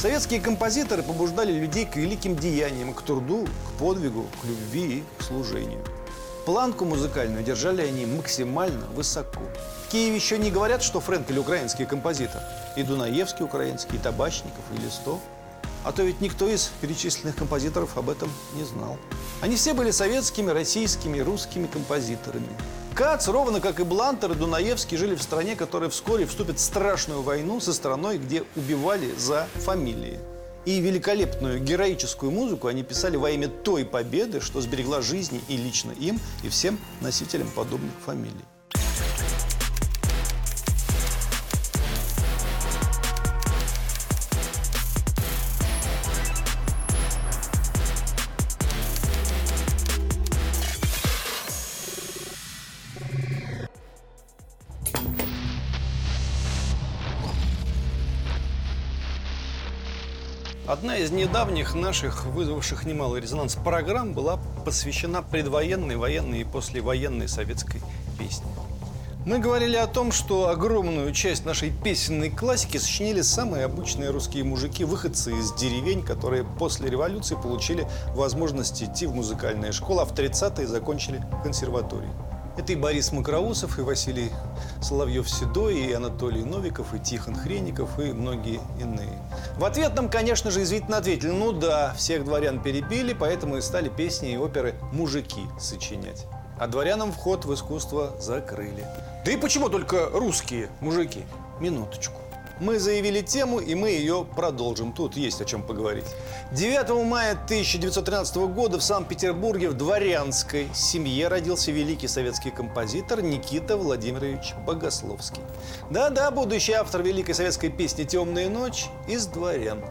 Советские композиторы побуждали людей к великим деяниям, к труду, к подвигу, к любви и к служению. Планку музыкальную держали они максимально высоко. В Киеве еще не говорят, что Френкель украинский композитор. И Дунаевский украинский, и Табачников, и Листов. А то ведь никто из перечисленных композиторов об этом не знал. Они все были советскими, российскими, русскими композиторами. Кац, ровно как и Блантер и Дунаевский, жили в стране, которая вскоре вступит в страшную войну со страной, где убивали за фамилии. И великолепную героическую музыку они писали во имя той победы, что сберегла жизни и лично им, и всем носителям подобных фамилий. Одна из недавних наших, вызвавших немалый резонанс программ, была посвящена предвоенной, военной и послевоенной советской песне. Мы говорили о том, что огромную часть нашей песенной классики сочинили самые обычные русские мужики, выходцы из деревень, которые после революции получили возможность идти в музыкальные школы, а в 30-е закончили консерватории. Это и Борис Макроусов, и Василий Соловьев-Седой, и Анатолий Новиков, и Тихон Хренников, и многие иные. В ответ нам, конечно же, извительно ответили, ну да, всех дворян перебили, поэтому и стали песни и оперы «Мужики» сочинять. А дворянам вход в искусство закрыли. Да и почему только русские мужики? Минуточку. Мы заявили тему, и мы ее продолжим. Тут есть о чем поговорить. 9 мая 1913 года в Санкт-Петербурге в дворянской семье родился великий советский композитор Никита Владимирович Богословский. Да-да, будущий автор великой советской песни «Темная ночь» из дворян.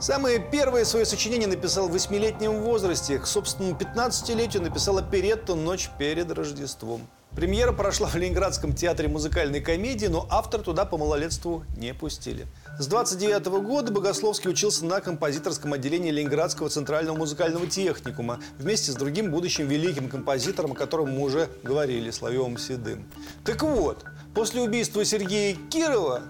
Самое первое свое сочинение написал в восьмилетнем возрасте. К собственному 15-летию написал оперетту «Ночь перед Рождеством». Премьера прошла в Ленинградском театре музыкальной комедии, но автор туда по малолетству не пустили. С 29 года Богословский учился на композиторском отделении Ленинградского центрального музыкального техникума вместе с другим будущим великим композитором, о котором мы уже говорили, Славевым Седым. Так вот, после убийства Сергея Кирова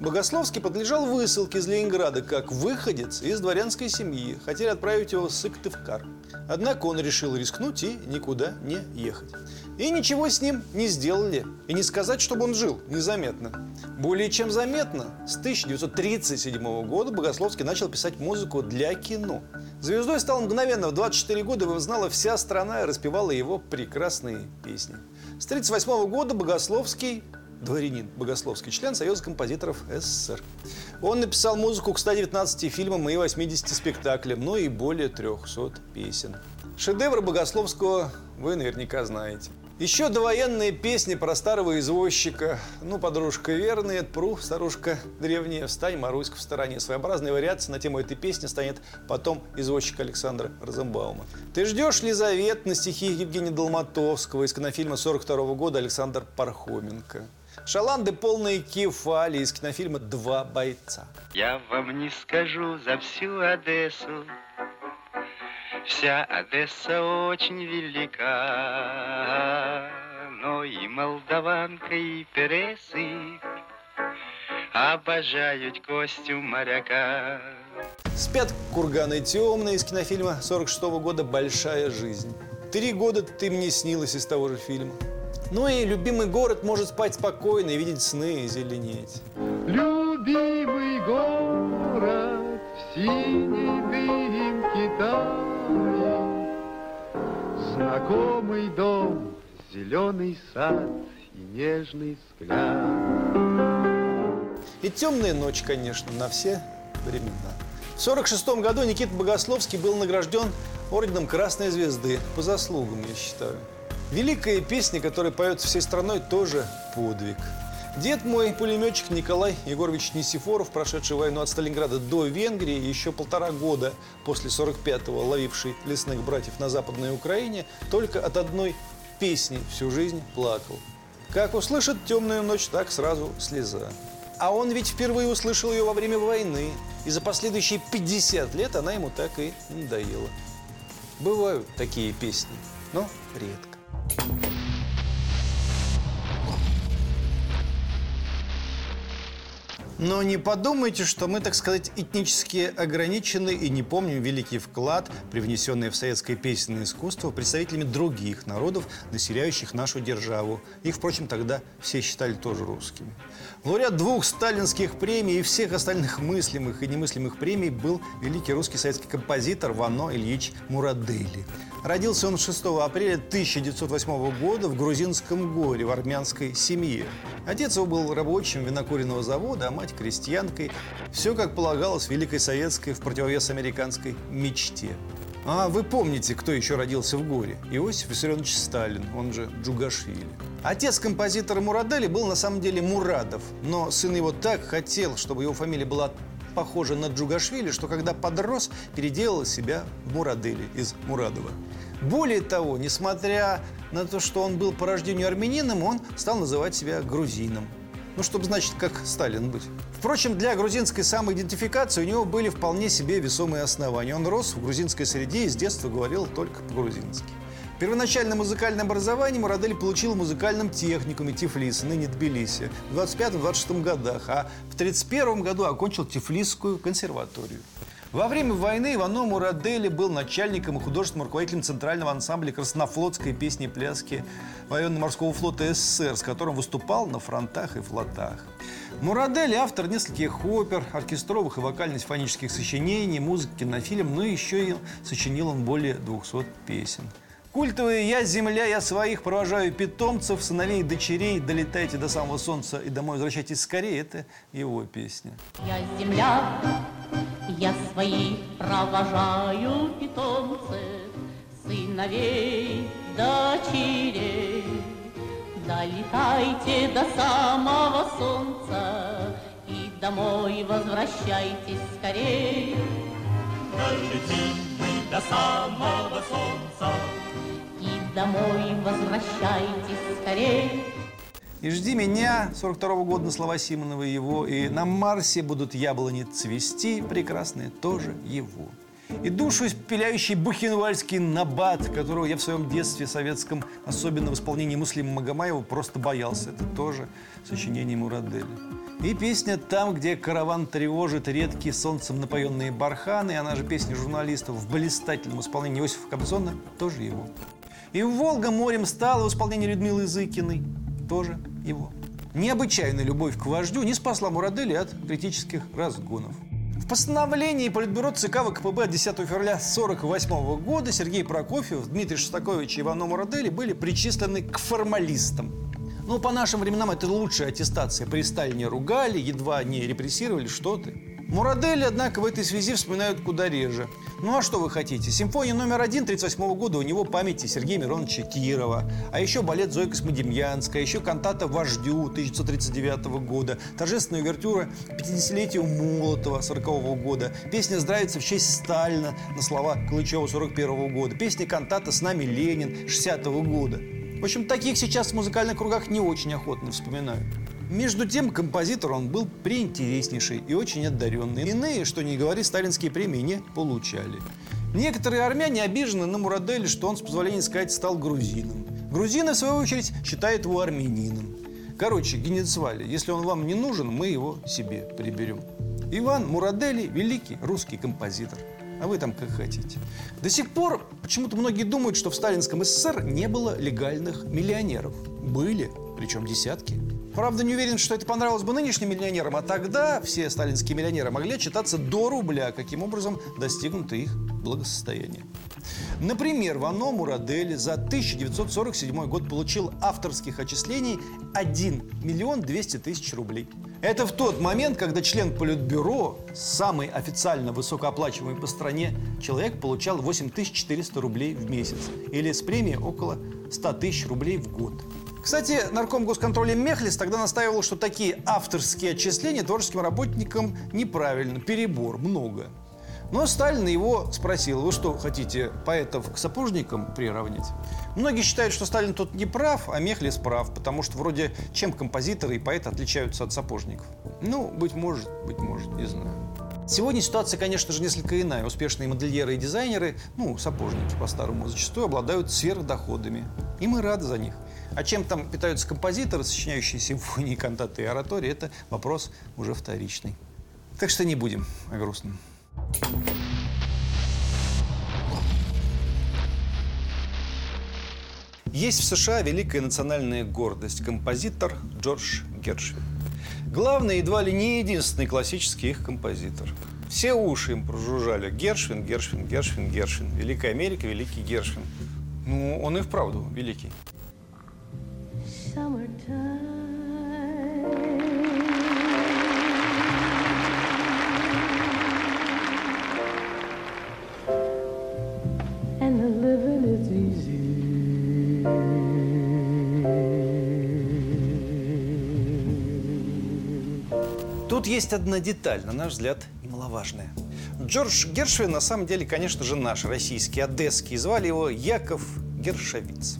Богословский подлежал высылке из Ленинграда как выходец из дворянской семьи. Хотели отправить его в Сыктывкар. Однако он решил рискнуть и никуда не ехать. И ничего с ним не сделали. И не сказать, чтобы он жил незаметно. Более чем заметно, с 1937 года Богословский начал писать музыку для кино. Звездой стал мгновенно. В 24 года его знала вся страна и распевала его прекрасные песни. С 1938 года Богословский дворянин, богословский член Союза композиторов СССР. Он написал музыку к 119 фильмам и 80 спектаклям, но и более 300 песен. Шедевр Богословского вы наверняка знаете. Еще довоенные песни про старого извозчика. Ну, подружка верная, пру, старушка древняя, встань, Маруська в стороне. Своеобразная вариация на тему этой песни станет потом извозчик Александра Розенбаума. Ты ждешь Лизавет на стихи Евгения Долматовского из кинофильма 42 года Александр Пархоменко. Шаланды полные кефали из кинофильма «Два бойца». Я вам не скажу за всю Одессу, Вся Одесса очень велика, Но и молдаванка, и пересы Обожают костюм моряка. Спят курганы темные из кинофильма 46 -го года «Большая жизнь». Три года ты мне снилась из того же фильма. Ну и любимый город может спать спокойно и видеть сны и зеленеть. Любимый город в синей дымке тает, Знакомый дом, зеленый сад и нежный взгляд. И темная ночь, конечно, на все времена. В 1946 году Никита Богословский был награжден орденом Красной Звезды по заслугам, я считаю. Великая песня, которая поется всей страной, тоже подвиг. Дед мой, пулеметчик Николай Егорович Несифоров, прошедший войну от Сталинграда до Венгрии, еще полтора года после 45-го ловивший лесных братьев на Западной Украине, только от одной песни всю жизнь плакал. Как услышит темную ночь, так сразу слеза. А он ведь впервые услышал ее во время войны, и за последующие 50 лет она ему так и надоела. Бывают такие песни, но редко. Но не подумайте, что мы, так сказать, этнически ограничены и не помним великий вклад, привнесенный в советское песенное искусство представителями других народов, населяющих нашу державу. Их, впрочем, тогда все считали тоже русскими. Лауреат двух сталинских премий и всех остальных мыслимых и немыслимых премий был великий русский советский композитор Вано Ильич Мурадели. Родился он 6 апреля 1908 года в грузинском горе в армянской семье. Отец его был рабочим винокуренного завода, а мать крестьянкой. Все, как полагалось, великой советской в противовес американской мечте. А вы помните, кто еще родился в горе? Иосиф Виссарионович Сталин, он же Джугашвили. Отец композитора Мурадели был на самом деле Мурадов, но сын его так хотел, чтобы его фамилия была похожа на Джугашвили, что когда подрос, переделал себя в Мурадели из Мурадова. Более того, несмотря на то, что он был по рождению армянином, он стал называть себя грузином. Ну, чтобы, значит, как Сталин быть. Впрочем, для грузинской самоидентификации у него были вполне себе весомые основания. Он рос в грузинской среде и с детства говорил только по-грузински. Первоначальное музыкальное образование Мурадель получил в музыкальном техникуме Тифлиса, ныне Тбилиси, в 25-26 годах, а в 31 году окончил Тифлисскую консерваторию. Во время войны Ивано Мурадели был начальником и художественным руководителем Центрального ансамбля краснофлотской песни и пляски военно-морского флота СССР, с которым выступал на фронтах и флотах. Мурадели – автор нескольких опер, оркестровых и вокально-симфонических сочинений, музыки, кинофильм, но еще и сочинил он более 200 песен. Культовые «Я земля, я своих провожаю питомцев, сыновей и дочерей, долетайте до самого солнца и домой возвращайтесь скорее» – это его песня. Я земля, я свои провожаю питомцы, сыновей, дочерей. Долетайте до самого солнца и домой возвращайтесь скорей. Долетим мы до самого солнца, И домой возвращайтесь скорей. И жди меня 42 -го года на слова Симонова его. И на Марсе будут яблони цвести прекрасные тоже его. И душу испепеляющий бухенвальский набат, которого я в своем детстве советском, особенно в исполнении Муслима Магомаева, просто боялся. Это тоже сочинение Мурадели. И песня «Там, где караван тревожит редкие солнцем напоенные барханы», она же песня журналистов в блистательном исполнении Иосифа Кобзона, тоже его. И «Волга морем стала» в исполнении Людмилы Зыкиной, тоже его. Необычайная любовь к вождю не спасла Мурадели от критических разгонов. В постановлении Политбюро ЦК ВКПБ от 10 февраля 1948 года Сергей Прокофьев, Дмитрий Шостакович и Ивано Мурадели были причислены к формалистам. Ну, по нашим временам это лучшая аттестация. При Сталине ругали, едва не репрессировали, что ты. Мурадели, однако, в этой связи вспоминают куда реже. Ну а что вы хотите? Симфония номер один 38 года у него памяти Сергея Мироновича Кирова. А еще балет Зои Космодемьянская, еще кантата «Вождю» 1939 года, торжественная увертюра 50-летию Молотова 40 года, песня «Здравится в честь Сталина» на слова Калычева 41 года, песня кантата «С нами Ленин» 60 года. В общем, таких сейчас в музыкальных кругах не очень охотно вспоминают. Между тем, композитор он был преинтереснейший и очень одаренный. Иные, что не говори, сталинские премии не получали. Некоторые армяне обижены на Мурадели, что он, с позволения сказать, стал грузином. Грузины, в свою очередь, считают его армянином. Короче, Генецвали, если он вам не нужен, мы его себе приберем. Иван Мурадели – великий русский композитор. А вы там как хотите. До сих пор почему-то многие думают, что в сталинском СССР не было легальных миллионеров. Были, причем десятки. Правда, не уверен, что это понравилось бы нынешним миллионерам, а тогда все сталинские миллионеры могли отчитаться до рубля, каким образом достигнуто их благосостояние. Например, Вано Мурадели за 1947 год получил авторских отчислений 1 миллион 200 тысяч рублей. Это в тот момент, когда член Политбюро, самый официально высокооплачиваемый по стране человек, получал 8400 рублей в месяц. Или с премией около 100 тысяч рублей в год. Кстати, нарком госконтроля Мехлис тогда настаивал, что такие авторские отчисления творческим работникам неправильно, перебор, много. Но Сталин его спросил, вы что, хотите поэтов к сапожникам приравнять? Многие считают, что Сталин тут не прав, а Мехлис прав, потому что вроде чем композиторы и поэты отличаются от сапожников? Ну, быть может, быть может, не знаю. Сегодня ситуация, конечно же, несколько иная. Успешные модельеры и дизайнеры, ну, сапожники по-старому, зачастую обладают сверхдоходами. И мы рады за них. А чем там питаются композиторы, сочиняющие симфонии, кантаты и оратории, это вопрос уже вторичный. Так что не будем о грустном. Есть в США великая национальная гордость – композитор Джордж Гершвин. Главный, едва ли не единственный классический их композитор. Все уши им прожужжали. Гершвин, Гершвин, Гершвин, Гершвин. Великая Америка, великий Гершвин. Ну, он и вправду великий. Тут есть одна деталь, на наш взгляд, немаловажная. Джордж Гершвин на самом деле, конечно же, наш российский, одесский. Звали его Яков Гершовиц.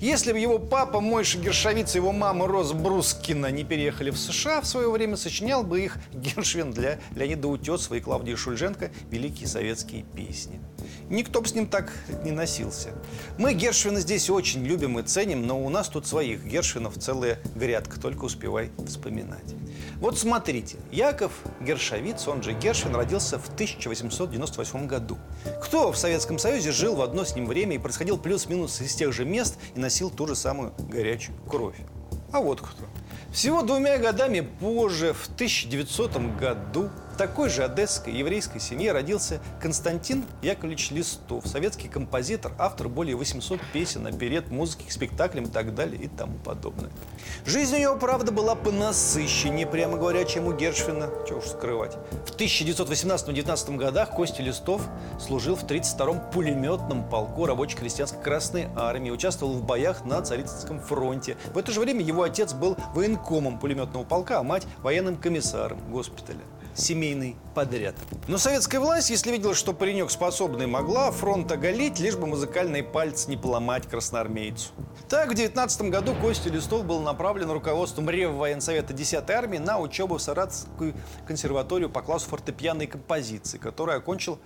Если бы его папа Мойша Гершовиц и его мама Роза Брускина не переехали в США, в свое время сочинял бы их Гершвин для Леонида Утесова и Клавдии Шульженко великие советские песни. Никто бы с ним так не носился. Мы Гершвина здесь очень любим и ценим, но у нас тут своих Гершвинов целая грядка, только успевай вспоминать. Вот смотрите, Яков Гершовиц, он же Гершвин, родился в 1898 году. Кто в Советском Союзе жил в одно с ним время и происходил плюс-минус из тех же мест и носил ту же самую горячую кровь? А вот кто. Всего двумя годами позже, в 1900 году, в такой же одесской еврейской семье родился Константин Яковлевич Листов, советский композитор, автор более 800 песен, оперет, музыки к спектаклям и так далее и тому подобное. Жизнь у него, правда, была понасыщеннее, прямо говоря, чем у Гершвина, чего уж скрывать. В 1918-19 годах Костя Листов служил в 32-м пулеметном полку рабоче-крестьянской Красной Армии, участвовал в боях на Царицынском фронте. В это же время его отец был военкомом пулеметного полка, а мать военным комиссаром госпиталя семейный подряд. Но советская власть, если видела, что паренек способный, могла фронт оголить, лишь бы музыкальный палец не поломать красноармейцу. Так, в 19 году Костя Листов был направлен руководством Реввоенсовета 10-й армии на учебу в Саратовскую консерваторию по классу фортепианной композиции, которую окончил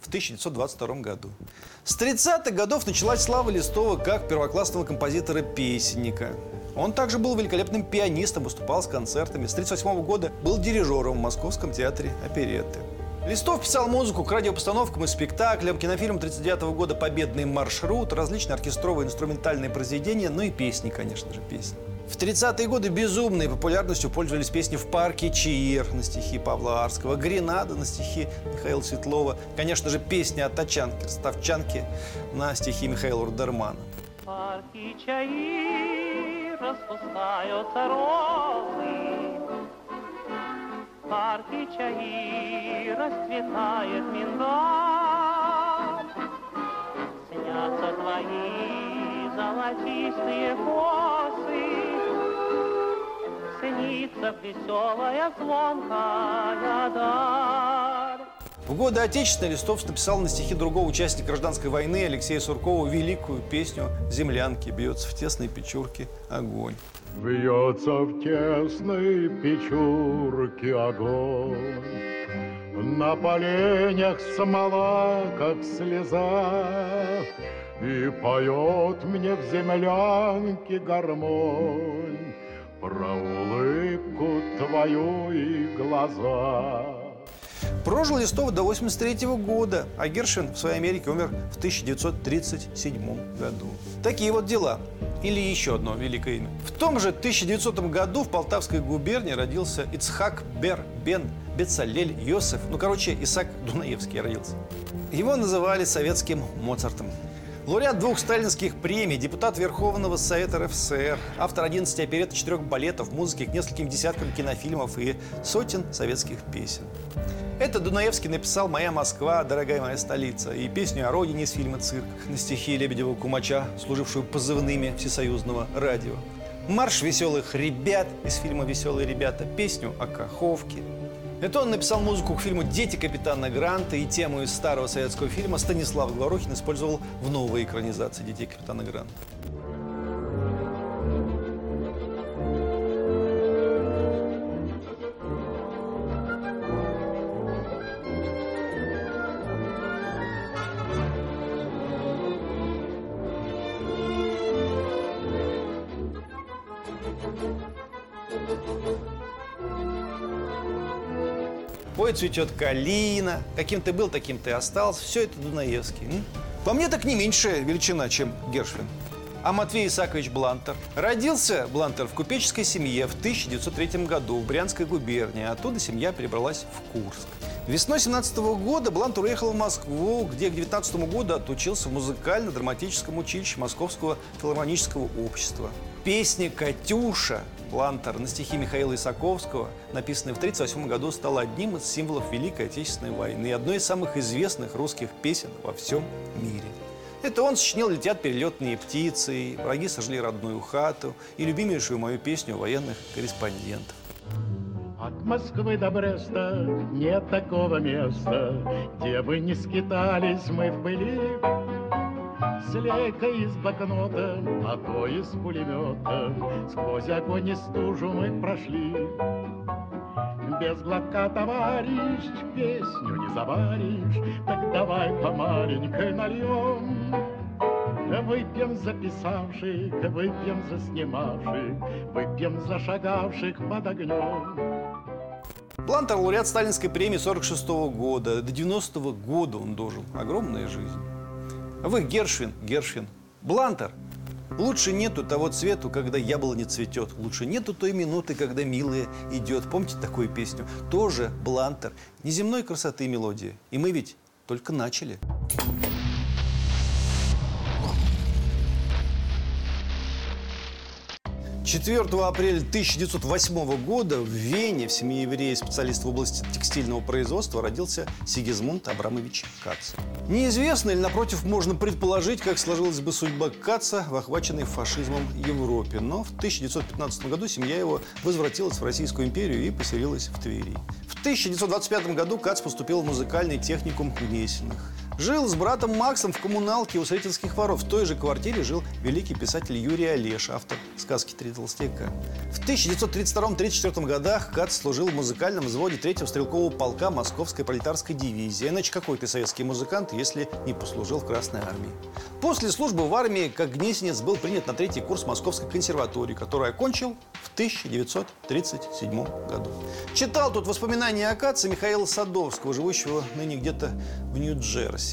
в 1922 году. С 30-х годов началась слава Листова как первоклассного композитора-песенника. Он также был великолепным пианистом, выступал с концертами. С 1938 года был дирижером в Московском театре оперетты. Листов писал музыку к радиопостановкам и спектаклям, кинофильм 1939 года «Победный маршрут», различные оркестровые инструментальные произведения, ну и песни, конечно же, песни. В 30-е годы безумной популярностью пользовались песни «В парке Чиир» на стихи Павла Арского, «Гренада» на стихи Михаила Светлова, конечно же, песня о тачанке, ставчанке на стихи Михаила Рудермана. парке чаи распускаются розы. В парке чаи расцветает миндаль. Снятся твои золотистые косы. Снится веселая звонкая даль. В годы Отечественной Листов написал на стихи другого участника гражданской войны Алексея Суркова великую песню «Землянки бьется в тесной печурке огонь». Бьется в тесной печурке огонь, На поленях смола, как слеза, И поет мне в землянке гармонь Про улыбку твою и глаза. Прожил Листов до 83 года, а Гершвин в своей Америке умер в 1937 году. Такие вот дела. Или еще одно великое имя. В том же 1900 году в Полтавской губернии родился Ицхак Бер Бен Бецалель Йосеф. Ну, короче, Исаак Дунаевский родился. Его называли советским Моцартом. Лауреат двух сталинских премий, депутат Верховного Совета РФСР, автор 11 оперет 4 балетов, музыки к нескольким десяткам кинофильмов и сотен советских песен. Это Дунаевский написал «Моя Москва, дорогая моя столица» и песню о родине из фильма «Цирк» на стихи Лебедева Кумача, служившую позывными всесоюзного радио. Марш веселых ребят из фильма «Веселые ребята», песню о Каховке. Это он написал музыку к фильму «Дети капитана Гранта» и тему из старого советского фильма Станислав Говорухин использовал в новой экранизации «Детей капитана Гранта». Цветет калина, каким ты был, таким ты остался. Все это Дунаевский. м? По мне так не меньшая величина, чем Гершвин. А Матвей Исаакович Блантер. Родился Блантер в купеческой семье в 1903 году в Брянской губернии. Оттуда семья перебралась в Курск. Весной 17 года Блантер уехал в Москву, где к 19 году отучился в музыкально-драматическом училище Московского филармонического общества. Песня «Катюша» Блантер на стихи Михаила Исаковского, написанная в 1938 году, стала одним из символов Великой Отечественной войны и одной из самых известных русских песен во всем мире. Это он сочинил «Летят перелетные птицы», «Враги сожгли родную хату» и любимейшую мою песню военных корреспондентов. От Москвы до Бреста нет такого места, Где бы не скитались мы в пыли. С лейкой из блокнота, а то из пулемета, Сквозь огонь и стужу мы прошли. Без глотка, товарищ, песню не заваришь, Так давай по маленькой нальем. Выпьем за писавших, выпьем за снимавших, Выпьем за шагавших под огнем. Блантер – лауреат Сталинской премии 46 года. До 90 года он дожил. Огромная жизнь. Вы Гершвин, Гершвин. Блантер. Лучше нету того цвету, когда яблоня цветет. Лучше нету той минуты, когда милая идет. Помните такую песню? Тоже Блантер. Неземной красоты мелодия. И мы ведь только начали. 4 апреля 1908 года в Вене в семье еврея специалиста в области текстильного производства родился Сигизмунд Абрамович Кац. Неизвестно или, напротив, можно предположить, как сложилась бы судьба Каца в охваченной фашизмом Европе. Но в 1915 году семья его возвратилась в Российскую империю и поселилась в Твери. В 1925 году Кац поступил в музыкальный техникум Гнесиных. Жил с братом Максом в коммуналке у Сретенских воров. В той же квартире жил великий писатель Юрий Олеш, автор сказки «Три толстяка». В 1932-1934 годах Кац служил в музыкальном взводе 3-го стрелкового полка Московской пролетарской дивизии. Иначе какой ты советский музыкант, если не послужил в Красной армии? После службы в армии, как гнесинец, был принят на третий курс Московской консерватории, который окончил в 1937 году. Читал тут воспоминания о Каце Михаила Садовского, живущего ныне где-то в Нью-Джерси.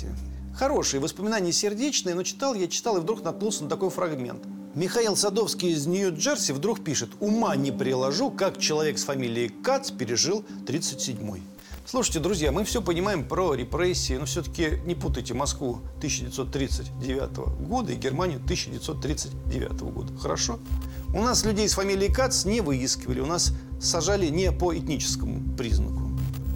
Хорошие воспоминания сердечные, но читал я, читал и вдруг наткнулся на такой фрагмент. Михаил Садовский из Нью-Джерси вдруг пишет «Ума не приложу, как человек с фамилией Кац пережил 37-й». Слушайте, друзья, мы все понимаем про репрессии, но все-таки не путайте Москву 1939 года и Германию 1939 года. Хорошо? У нас людей с фамилией Кац не выискивали, у нас сажали не по этническому признаку.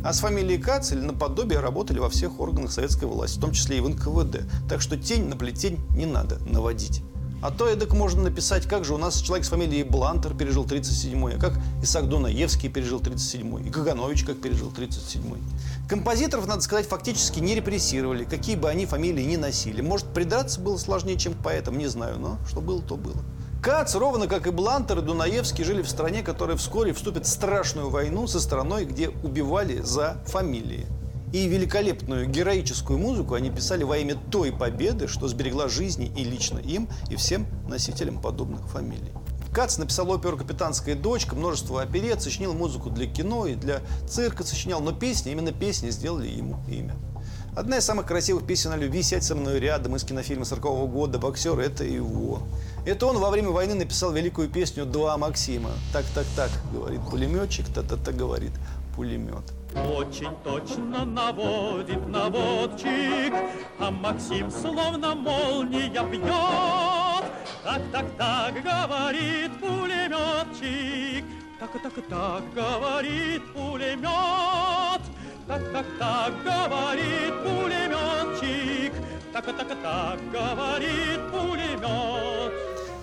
А с фамилией Кац или наподобие работали во всех органах советской власти, в том числе и в НКВД. Так что тень на плетень не надо наводить. А то эдак можно написать, как же у нас человек с фамилией Блантер пережил 37-й, а как Исаак Дунаевский пережил 37-й, и Каганович как пережил 37-й. Композиторов, надо сказать, фактически не репрессировали, какие бы они фамилии ни носили. Может, придраться было сложнее, чем к поэтам, не знаю, но что было, то было. Кац, ровно как и Блантер и Дунаевский, жили в стране, которая вскоре вступит в страшную войну со страной, где убивали за фамилии. И великолепную героическую музыку они писали во имя той победы, что сберегла жизни и лично им, и всем носителям подобных фамилий. Кац написал оперу «Капитанская дочка», множество оперет, сочинил музыку для кино и для цирка сочинял, но песни, именно песни сделали ему имя. Одна из самых красивых песен о любви «Сядь со мной рядом» из кинофильма 40 года «Боксер» — это его. Это он во время войны написал великую песню «Два Максима». Так-так-так, говорит пулеметчик, та-та-та, говорит пулемет. Очень точно наводит наводчик, А Максим словно молния бьет. Так-так-так, говорит пулеметчик, Так-так-так, говорит пулемет. Так-так-так, говорит пулеметчик, Так-так-так, говорит пулемет.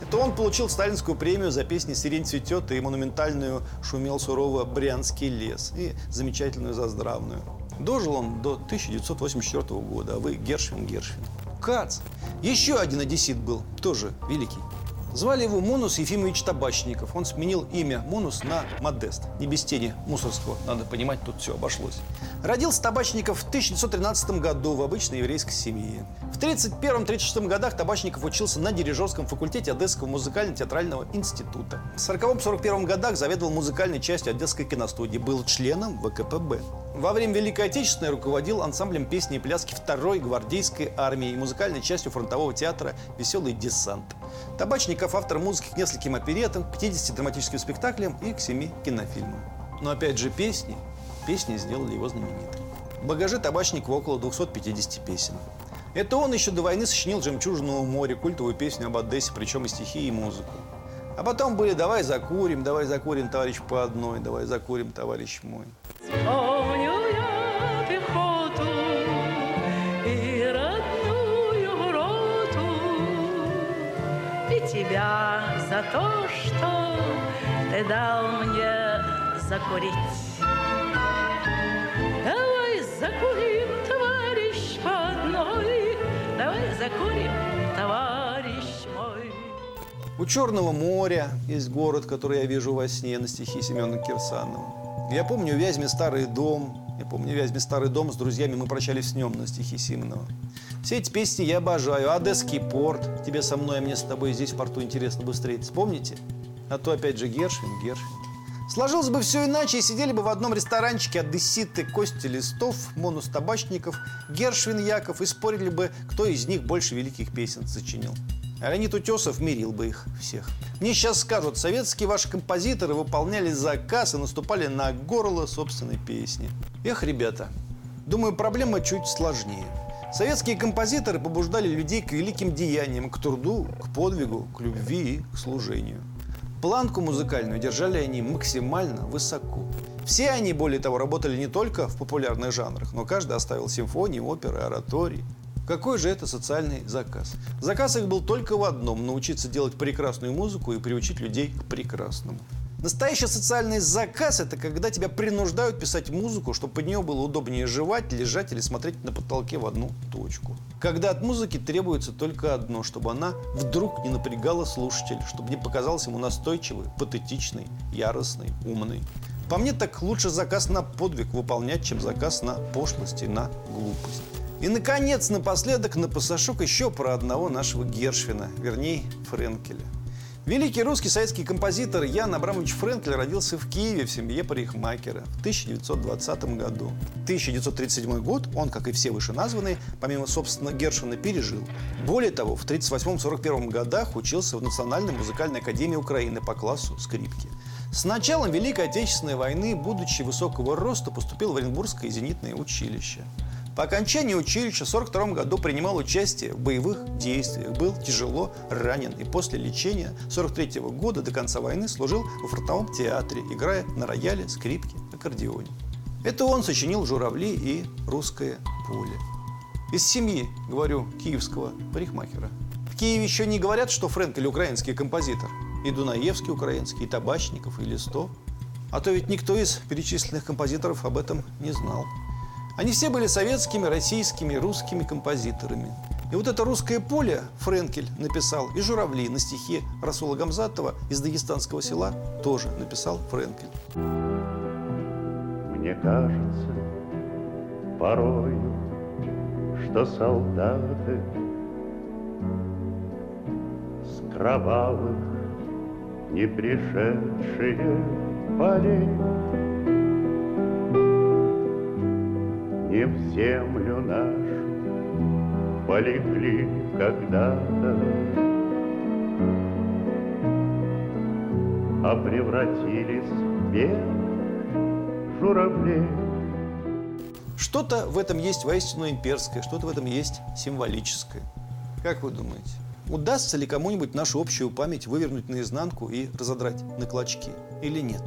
Это он получил сталинскую премию за песни «Сирень цветет» и монументальную «Шумел сурово Брянский лес» и замечательную «Заздравную». Дожил он до 1984 года, а вы Гершвин Гершвин. Кац. Еще один одессит был, тоже великий. Звали его Монус Ефимович Табачников. Он сменил имя Монус на Модест. Не без тени Мусорского, надо понимать, тут все обошлось. Родился Табачников в 1913 году в обычной еврейской семье. В 1931-1936 годах Табачников учился на дирижерском факультете Одесского музыкально-театрального института. В 1940-1941 годах заведовал музыкальной частью Одесской киностудии, был членом ВКПБ. Во время Великой Отечественной руководил ансамблем песни и пляски второй гвардейской армии и музыкальной частью фронтового театра «Веселый десант». Табачников – автор музыки к нескольким оперетам, к 50 драматическим спектаклям и к 7 кинофильмам. Но опять же песни, песни сделали его знаменитым. В багаже Табачникова около 250 песен. Это он еще до войны сочинил «Жемчужину море», культовую песню об Одессе, причем и стихи, и музыку. А потом были «Давай закурим», «Давай закурим, товарищ по одной», «Давай закурим, товарищ мой». Тебя за то, что ты дал мне закурить. Давай закурим, товарищ, по одной, давай закурим, товарищ мой. У Черного моря есть город, который я вижу во сне на стихи Семена Кирсанова. Я помню в Вязьме старый дом. Я помню Вязьме старый дом. С друзьями мы прощались с ним на стихи Симонова. Все эти песни я обожаю. Одесский порт. Тебе со мной, а мне с тобой здесь в порту интересно бы встретиться. Помните? А то опять же Гершвин, Гершвин. Сложилось бы все иначе, и сидели бы в одном ресторанчике одесситы Кости Листов, Монус Табачников, Гершвин Яков и спорили бы, кто из них больше великих песен сочинил. А Леонид Утесов мирил бы их всех. Мне сейчас скажут, советские ваши композиторы выполняли заказ и наступали на горло собственной песни. Эх, ребята, думаю, проблема чуть сложнее. Советские композиторы побуждали людей к великим деяниям, к труду, к подвигу, к любви и к служению. Планку музыкальную держали они максимально высоко. Все они, более того, работали не только в популярных жанрах, но каждый оставил симфонии, оперы, оратории. Какой же это социальный заказ? Заказ их был только в одном – научиться делать прекрасную музыку и приучить людей к прекрасному. Настоящий социальный заказ – это когда тебя принуждают писать музыку, чтобы под нее было удобнее жевать, лежать или смотреть на потолке в одну точку. Когда от музыки требуется только одно, чтобы она вдруг не напрягала слушателя, чтобы не показалась ему настойчивой, патетичной, яростной, умной. По мне так лучше заказ на подвиг выполнять, чем заказ на пошлость и на глупость. И, наконец, напоследок на пасашок еще про одного нашего Гершвина, вернее, Френкеля. Великий русский советский композитор Ян Абрамович Френкель родился в Киеве в семье парикмахера в 1920 году. 1937 год он, как и все вышеназванные, помимо, собственно, Гершвина, пережил. Более того, в 1938-1941 годах учился в Национальной музыкальной академии Украины по классу скрипки. С началом Великой Отечественной войны, будучи высокого роста, поступил в Оренбургское зенитное училище. По окончании училища в 1942 году принимал участие в боевых действиях, был тяжело ранен и после лечения 1943 года до конца войны служил во фронтовом театре, играя на рояле, скрипке, аккордеоне. Это он сочинил «Журавли» и «Русское поле». Из семьи, говорю, киевского парикмахера. В Киеве еще не говорят, что Френкель украинский композитор. И Дунаевский украинский, и Табачников, и Листов. А то ведь никто из перечисленных композиторов об этом не знал. Они все были советскими, российскими, русскими композиторами. И вот это русское поле Френкель написал, и «Журавли» на стихи Расула Гамзатова из дагестанского села тоже написал Френкель. Мне кажется порою, что солдаты с кровавых не пришедшие полей не в землю нашу полегли когда-то, а превратились в белых журавлей. Что-то в этом есть воистину имперское, что-то в этом есть символическое. Как вы думаете, удастся ли кому-нибудь нашу общую память вывернуть наизнанку и разодрать на клочки или нет?